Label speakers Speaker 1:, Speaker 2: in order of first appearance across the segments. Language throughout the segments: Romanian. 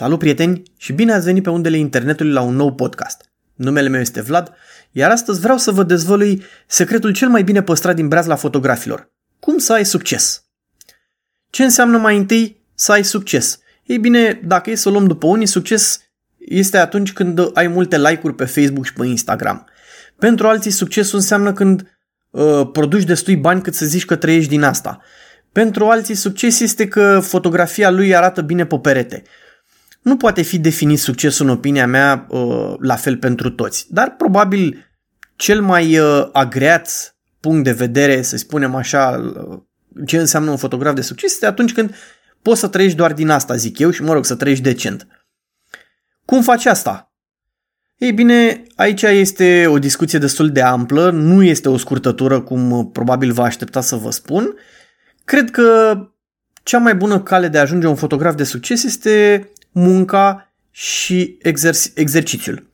Speaker 1: Salut prieteni și bine ați venit pe undele internetului la un nou podcast. Numele meu este Vlad, iar astăzi vreau să vă dezvălui secretul cel mai bine păstrat din la fotografilor. Cum să ai succes? Ce înseamnă mai întâi să ai succes? Ei bine, dacă e să o luăm după unii, succes este atunci când ai multe like-uri pe Facebook și pe Instagram. Pentru alții, succesul înseamnă când uh, produci destui bani cât să zici că trăiești din asta. Pentru alții, succes este că fotografia lui arată bine pe perete. Nu poate fi definit succesul în opinia mea uh, la fel pentru toți, dar probabil cel mai uh, agreat punct de vedere, să spunem așa, uh, ce înseamnă un fotograf de succes este atunci când poți să trăiești doar din asta, zic eu, și mă rog, să trăiești decent. Cum faci asta? Ei bine, aici este o discuție destul de amplă, nu este o scurtătură cum probabil vă aștepta să vă spun. Cred că cea mai bună cale de a ajunge un fotograf de succes este munca și exer- exercițiul.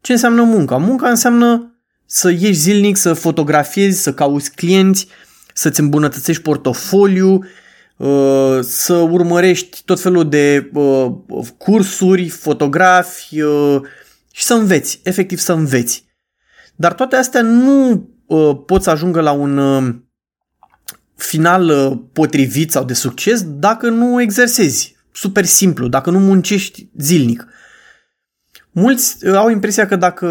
Speaker 1: Ce înseamnă munca? Munca înseamnă să ieși zilnic, să fotografiezi, să cauți clienți, să-ți îmbunătățești portofoliu, uh, să urmărești tot felul de uh, cursuri, fotografi uh, și să înveți, efectiv să înveți. Dar toate astea nu pot să ajungă la un final potrivit sau de succes dacă nu exersezi super simplu, dacă nu muncești zilnic. Mulți uh, au impresia că dacă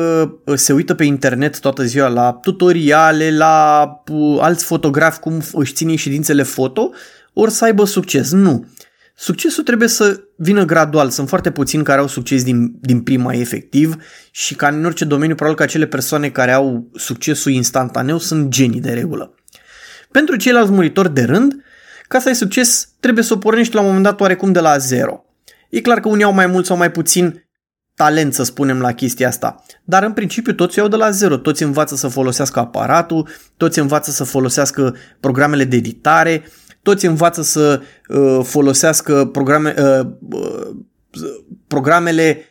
Speaker 1: uh, se uită pe internet toată ziua la tutoriale, la uh, alți fotografi cum își ține ședințele foto, ori să aibă succes. Nu. Succesul trebuie să vină gradual. Sunt foarte puțini care au succes din, din prima efectiv și ca în orice domeniu, probabil că acele persoane care au succesul instantaneu sunt genii de regulă. Pentru ceilalți muritori de rând, ca să ai succes, trebuie să o pornești la un moment dat oarecum de la zero. E clar că unii au mai mult sau mai puțin talent, să spunem, la chestia asta. Dar în principiu toți iau de la zero, toți învață să folosească aparatul, toți învață să folosească programele de editare, toți învață să uh, folosească programe, uh, uh, programele,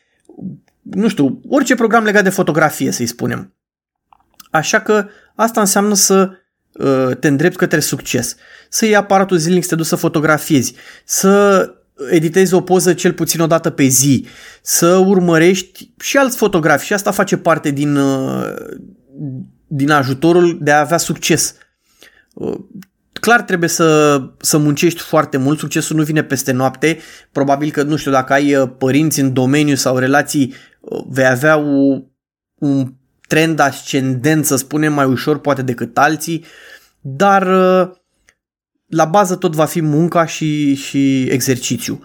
Speaker 1: nu știu, orice program legat de fotografie, să-i spunem. Așa că asta înseamnă să Uh, te îndrepti către succes. Să iei aparatul zilnic, să te duci să fotografiezi, să editezi o poză cel puțin o dată pe zi, să urmărești și alți fotografi și asta face parte din, uh, din ajutorul de a avea succes. Uh, clar trebuie să, să muncești foarte mult, succesul nu vine peste noapte, probabil că, nu știu, dacă ai părinți în domeniu sau relații, vei avea o, un trend ascendent, să spunem, mai ușor poate decât alții, dar uh, la bază tot va fi munca și, și exercițiu.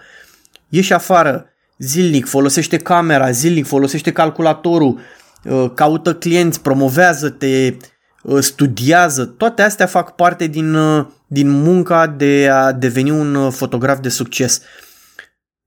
Speaker 1: Ieși afară zilnic, folosește camera, zilnic, folosește calculatorul, uh, caută clienți, promovează-te, uh, studiază, toate astea fac parte din, din munca de a deveni un fotograf de succes.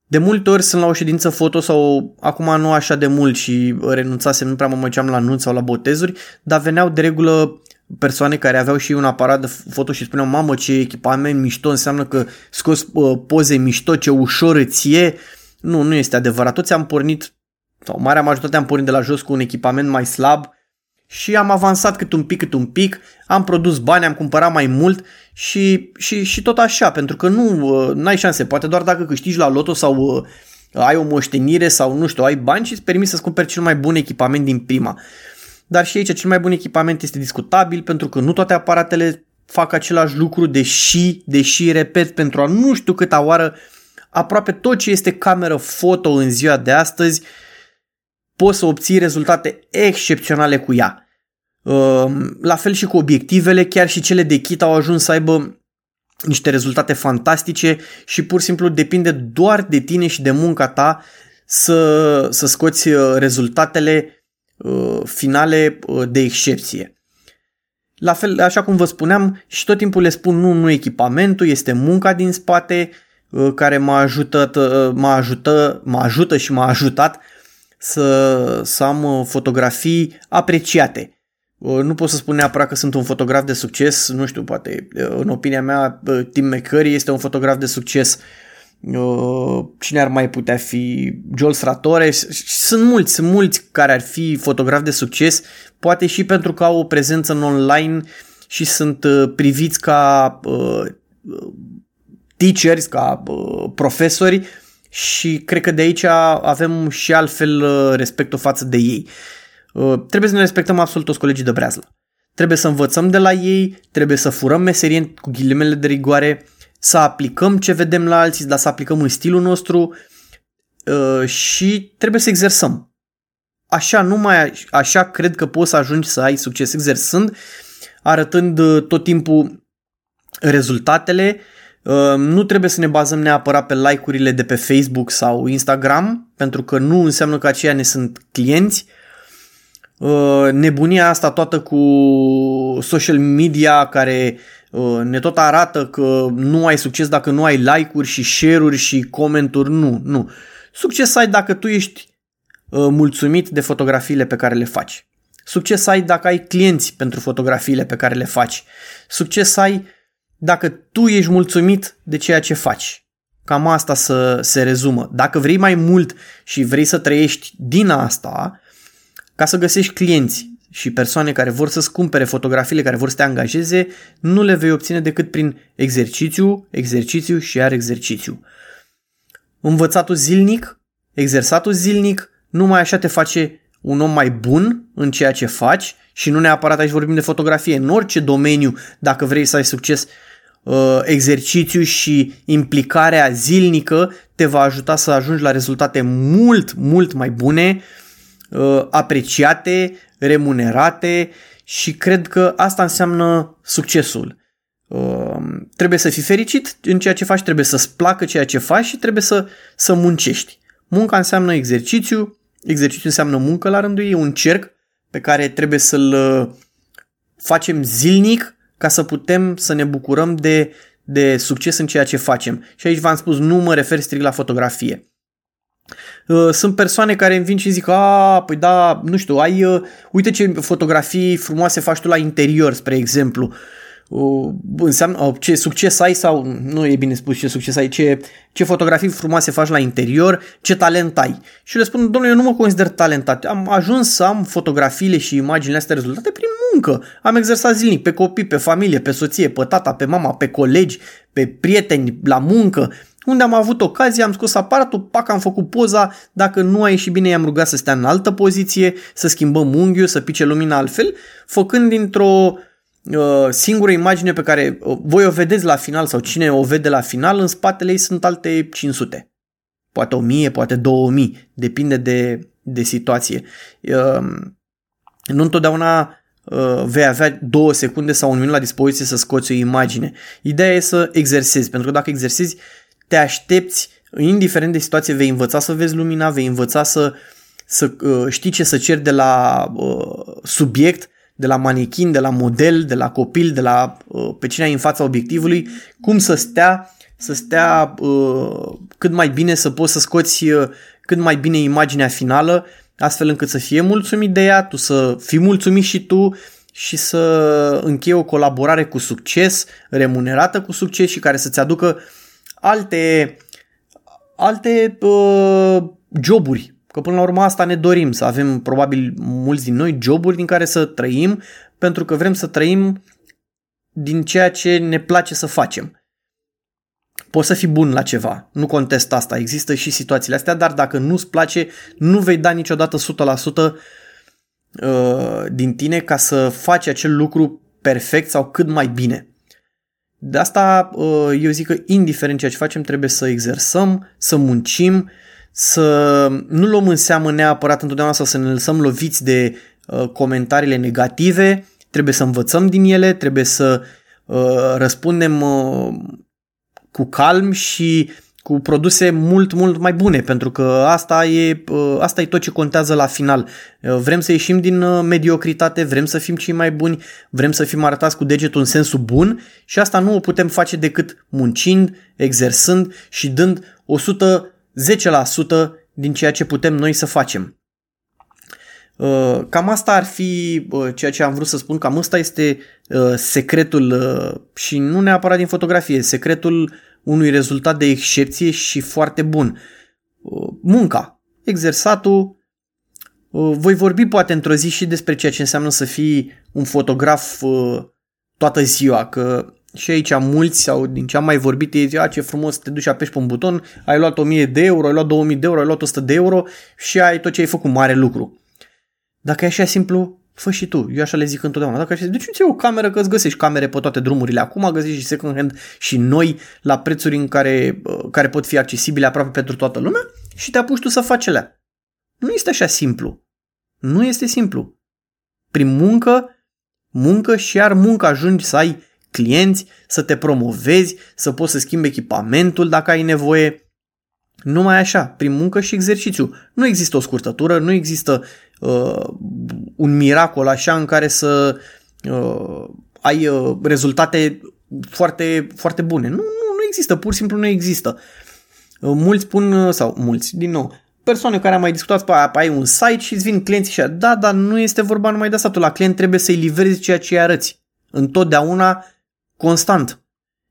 Speaker 1: De multe ori sunt la o ședință foto sau acum nu așa de mult și renunțasem, nu prea mă măceam la nunți sau la botezuri, dar veneau de regulă persoane care aveau și un aparat de foto și spuneau mamă ce echipament mișto înseamnă că scos uh, poze mișto, ce ușor îți e. Nu, nu este adevărat. Toți am pornit, sau marea majoritate am pornit de la jos cu un echipament mai slab și am avansat cât un pic, cât un pic, am produs bani, am cumpărat mai mult și, și, și tot așa, pentru că nu uh, ai șanse, poate doar dacă câștigi la loto sau uh, ai o moștenire sau nu știu, ai bani și îți permiți să-ți cumperi cel mai bun echipament din prima. Dar și aici cel mai bun echipament este discutabil pentru că nu toate aparatele fac același lucru, deși, deși, repet, pentru a nu știu câta oară, aproape tot ce este cameră foto în ziua de astăzi poți să obții rezultate excepționale cu ea. Ehm, la fel și cu obiectivele, chiar și cele de kit au ajuns să aibă niște rezultate fantastice și pur și simplu depinde doar de tine și de munca ta să, să scoți uh, rezultatele uh, finale uh, de excepție. La fel, așa cum vă spuneam, și tot timpul le spun nu, nu echipamentul, este munca din spate care mă ajută, mă ajută, mă ajută și m-a ajutat să, să am uh, fotografii apreciate. Uh, nu pot să spun neapărat că sunt un fotograf de succes, nu știu, poate uh, în opinia mea Tim McCurry este un fotograf de succes, cine ar mai putea fi? Joel Stratore, sunt mulți, sunt mulți care ar fi fotografi de succes, poate și pentru că au o prezență în online și sunt priviți ca teachers, ca profesori și cred că de aici avem și altfel respectul față de ei. Trebuie să ne respectăm absolut toți colegii de breazlă. Trebuie să învățăm de la ei, trebuie să furăm meserie cu ghilimele de rigoare, să aplicăm ce vedem la alții, dar să aplicăm în stilul nostru și trebuie să exersăm așa, numai așa cred că poți să ajungi să ai succes exersând, arătând uh, tot timpul rezultatele. Uh, nu trebuie să ne bazăm neapărat pe like-urile de pe Facebook sau Instagram, pentru că nu înseamnă că aceia ne sunt clienți. Uh, nebunia asta toată cu social media care ne tot arată că nu ai succes dacă nu ai like-uri și share-uri și comenturi, nu, nu. Succes ai dacă tu ești Uh, mulțumit de fotografiile pe care le faci. Succes ai dacă ai clienți pentru fotografiile pe care le faci. Succes ai dacă tu ești mulțumit de ceea ce faci. Cam asta să se rezumă. Dacă vrei mai mult și vrei să trăiești din asta, ca să găsești clienți și persoane care vor să-ți cumpere fotografiile, care vor să te angajeze, nu le vei obține decât prin exercițiu, exercițiu și iar exercițiu. Învățatul zilnic, exersatul zilnic, numai așa te face un om mai bun în ceea ce faci și nu neapărat aici vorbim de fotografie. În orice domeniu, dacă vrei să ai succes, uh, exercițiu și implicarea zilnică te va ajuta să ajungi la rezultate mult, mult mai bune, uh, apreciate, remunerate și cred că asta înseamnă succesul. Uh, trebuie să fii fericit în ceea ce faci, trebuie să-ți placă ceea ce faci și trebuie să, să muncești. Munca înseamnă exercițiu, exercițiu înseamnă muncă la rândul ei, un cerc pe care trebuie să-l uh, facem zilnic ca să putem să ne bucurăm de, de succes în ceea ce facem. Și aici v-am spus, nu mă refer strict la fotografie. Uh, sunt persoane care îmi vin și zic, a, păi da, nu știu, ai, uh, uite ce fotografii frumoase faci tu la interior, spre exemplu înseamnă ce succes ai sau nu e bine spus ce succes ai, ce, ce fotografii frumoase faci la interior, ce talent ai. Și le spun, domnule, eu nu mă consider talentat. Am ajuns să am fotografiile și imaginile astea rezultate prin muncă. Am exersat zilnic pe copii, pe familie, pe soție, pe tata, pe mama, pe colegi, pe prieteni, la muncă. Unde am avut ocazie, am scos aparatul, pac, am făcut poza, dacă nu a ieșit bine, i-am rugat să stea în altă poziție, să schimbăm unghiul, să pice lumina altfel, făcând dintr-o Uh, singură imagine pe care uh, voi o vedeți la final sau cine o vede la final, în spatele ei sunt alte 500. Poate 1000, poate 2000, depinde de, de situație. Uh, nu întotdeauna vei avea două secunde sau un minut la dispoziție să scoți o imagine. Ideea e să exersezi, pentru că dacă exersezi, te aștepți, indiferent de situație, vei învăța să vezi lumina, vei învăța să, să știi ce să ceri de la uh, subiect, de la manechin, de la model, de la copil, de la uh, pe cine ai în fața obiectivului, cum să stea, să stea uh, cât mai bine, să poți să scoți uh, cât mai bine imaginea finală, astfel încât să fie mulțumit de ea, tu să fii mulțumit și tu și să încheie o colaborare cu succes, remunerată cu succes și care să-ți aducă alte, alte uh, joburi Că până la urmă asta ne dorim, să avem probabil mulți din noi joburi din care să trăim, pentru că vrem să trăim din ceea ce ne place să facem. Poți să fii bun la ceva, nu contest asta, există și situațiile astea, dar dacă nu-ți place, nu vei da niciodată 100% uh, din tine ca să faci acel lucru perfect sau cât mai bine. De asta uh, eu zic că indiferent ceea ce facem trebuie să exersăm, să muncim, să nu luăm în seamă neapărat întotdeauna sau să ne lăsăm loviți de uh, comentariile negative, trebuie să învățăm din ele, trebuie să uh, răspundem uh, cu calm și cu produse mult, mult mai bune, pentru că asta e, uh, asta e tot ce contează la final. Uh, vrem să ieșim din uh, mediocritate, vrem să fim cei mai buni, vrem să fim arătați cu degetul în sensul bun și asta nu o putem face decât muncind, exersând și dând 100 10% din ceea ce putem noi să facem. Uh, cam asta ar fi uh, ceea ce am vrut să spun, cam asta este uh, secretul și nu neapărat din fotografie, secretul unui rezultat de excepție și foarte bun. Munca, exersatul, voi vorbi poate într-o zi și despre ceea ce înseamnă să fii un fotograf toată ziua, că și aici mulți sau din ce am mai vorbit ei zic, ce frumos te duci apeși pe un buton, ai luat 1000 de euro, ai luat 2000 de euro, ai luat 100 de euro și ai tot ce ai făcut, mare lucru. Dacă e așa simplu, fă și tu. Eu așa le zic întotdeauna. Dacă așa, duci o cameră că îți găsești camere pe toate drumurile. Acum găsești și second hand și noi la prețuri în care, care pot fi accesibile aproape pentru toată lumea și te apuci tu să faci ele. Nu este așa simplu. Nu este simplu. Prin muncă, muncă și iar muncă ajungi să ai clienți, să te promovezi, să poți să schimbi echipamentul dacă ai nevoie. Numai așa, prin muncă și exercițiu. Nu există o scurtătură, nu există uh, un miracol așa în care să uh, ai uh, rezultate foarte, foarte bune. Nu, nu, nu există, pur și simplu nu există. Uh, mulți spun, uh, sau mulți, din nou, persoane care am mai discutat pe aia, ai un site și îți vin clienții și da, dar nu este vorba numai de asta, tu la client trebuie să-i livrezi ceea ce îi arăți. Întotdeauna, constant.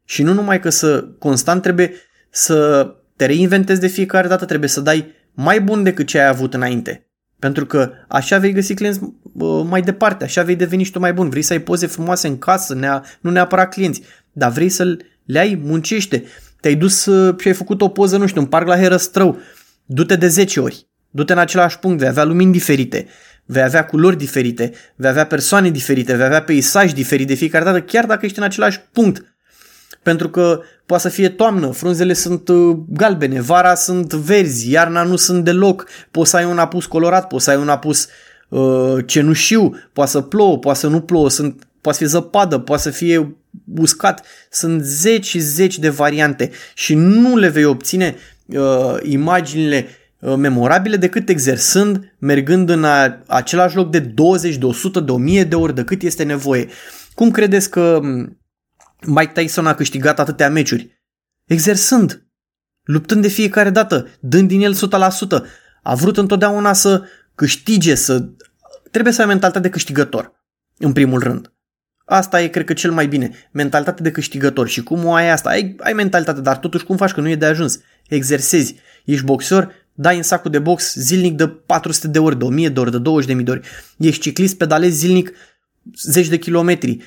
Speaker 1: Și nu numai că să constant trebuie să te reinventezi de fiecare dată, trebuie să dai mai bun decât ce ai avut înainte. Pentru că așa vei găsi clienți mai departe, așa vei deveni și tu mai bun. Vrei să ai poze frumoase în casă, nea, nu neapărat clienți, dar vrei să le ai, muncește. Te-ai dus uh, și ai făcut o poză, nu știu, în parc la Herăstrău, du-te de 10 ori, du-te în același punct, vei avea lumini diferite, vei avea culori diferite, vei avea persoane diferite, vei avea peisaj diferit de fiecare dată, chiar dacă ești în același punct. Pentru că poate să fie toamnă, frunzele sunt uh, galbene, vara sunt verzi, iarna nu sunt deloc, poți să ai un apus colorat, poți să ai un apus uh, cenușiu, poate să plouă, poate să nu plouă, sunt, poate să fie zăpadă, poate să fie uscat, sunt zeci și zeci de variante și nu le vei obține uh, imaginile uh, memorabile decât exersând, mergând în a, același loc de 20, de 100, de 1000 de ori, de cât este nevoie. Cum credeți că Mike Tyson a câștigat atâtea meciuri? Exersând, luptând de fiecare dată, dând din el 100%. A vrut întotdeauna să câștige, să... Trebuie să ai mentalitate de câștigător, în primul rând. Asta e, cred că, cel mai bine. Mentalitate de câștigător. Și cum o ai asta? Ai, ai mentalitate, dar totuși cum faci că nu e de ajuns? Exersezi. Ești boxer, dai în sacul de box zilnic de 400 de ori, de 1000 de ori, de 20 de mii de ori. Ești ciclist, pedalezi zilnic zeci de kilometri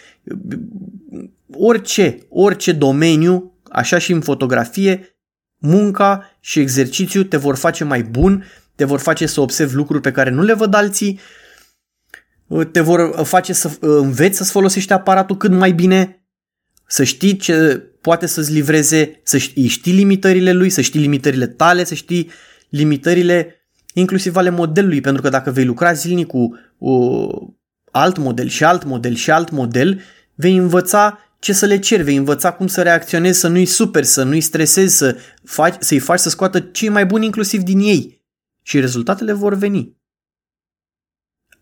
Speaker 1: orice, orice domeniu, așa și în fotografie, munca și exercițiu te vor face mai bun, te vor face să observi lucruri pe care nu le văd alții, te vor face să înveți să-ți folosești aparatul cât mai bine, să știi ce poate să-ți livreze, să știi, știi limitările lui, să știi limitările tale, să știi limitările inclusiv ale modelului, pentru că dacă vei lucra zilnic cu uh, alt model și alt model și alt model, vei învăța ce să le ceri, vei învăța cum să reacționezi, să nu-i super, să nu-i stresezi, să faci, să-i faci să scoată cei mai buni inclusiv din ei. Și rezultatele vor veni.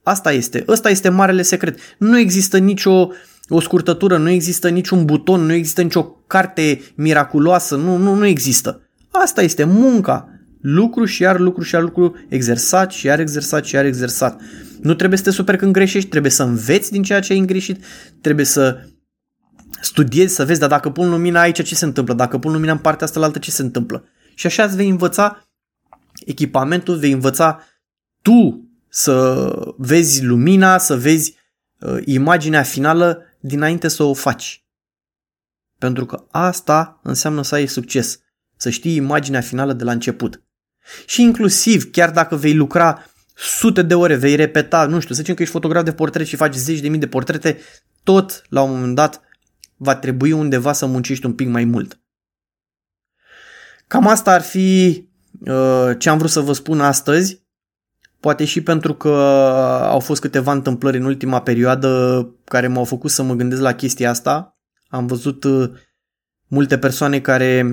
Speaker 1: Asta este, ăsta este marele secret. Nu există nicio o scurtătură, nu există niciun buton, nu există nicio carte miraculoasă, nu, nu, nu există. Asta este munca. Lucru și iar lucru și iar lucru, exersat și iar exersat și iar exersat. Nu trebuie să te super când greșești, trebuie să înveți din ceea ce ai îngreșit, trebuie să studiezi, să vezi, dar dacă pun lumina aici, ce se întâmplă? Dacă pun lumina în partea asta la altă, ce se întâmplă? Și așa îți vei învăța echipamentul, vei învăța tu să vezi lumina, să vezi uh, imaginea finală dinainte să o faci. Pentru că asta înseamnă să ai succes, să știi imaginea finală de la început. Și inclusiv, chiar dacă vei lucra sute de ore, vei repeta, nu știu, să zicem că ești fotograf de portret și faci zeci de mii de portrete, tot la un moment dat va trebui undeva să muncești un pic mai mult. Cam asta ar fi uh, ce am vrut să vă spun astăzi. Poate și pentru că au fost câteva întâmplări în ultima perioadă care m-au făcut să mă gândesc la chestia asta. Am văzut uh, multe persoane care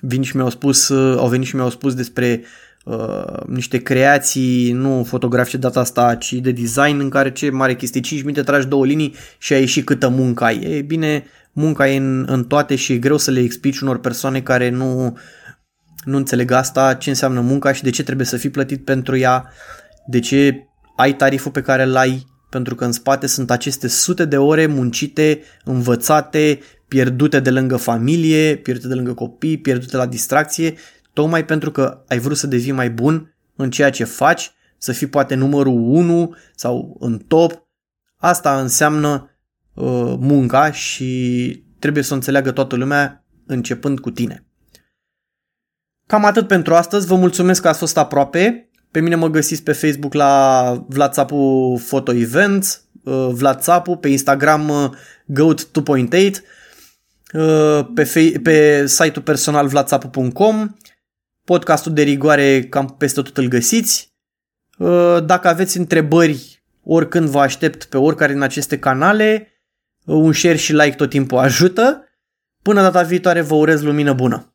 Speaker 1: vin și mi-au spus, uh, au venit și mi-au spus despre uh, niște creații, nu fotografice data asta, ci de design în care ce mare chestie, 5 minute tragi două linii și ai ieșit câtă muncă ai. E bine, munca e în, în toate și e greu să le explici unor persoane care nu, nu înțeleg asta, ce înseamnă munca și de ce trebuie să fii plătit pentru ea, de ce ai tariful pe care îl ai, pentru că în spate sunt aceste sute de ore muncite, învățate, pierdute de lângă familie, pierdute de lângă copii, pierdute la distracție tocmai pentru că ai vrut să devii mai bun în ceea ce faci, să fii poate numărul 1 sau în top. Asta înseamnă uh, munca și trebuie să o înțeleagă toată lumea începând cu tine. Cam atât pentru astăzi, vă mulțumesc că ați fost aproape. Pe mine mă găsiți pe Facebook la Vlad Țapu Photo Events, uh, Vlad Țapu, pe Instagram uh, Goat 2.8, uh, pe, pe site-ul personal vladsapu.com, podcastul de rigoare cam peste tot îl găsiți. Dacă aveți întrebări, oricând vă aștept pe oricare din aceste canale, un share și like tot timpul ajută. Până data viitoare vă urez lumină bună!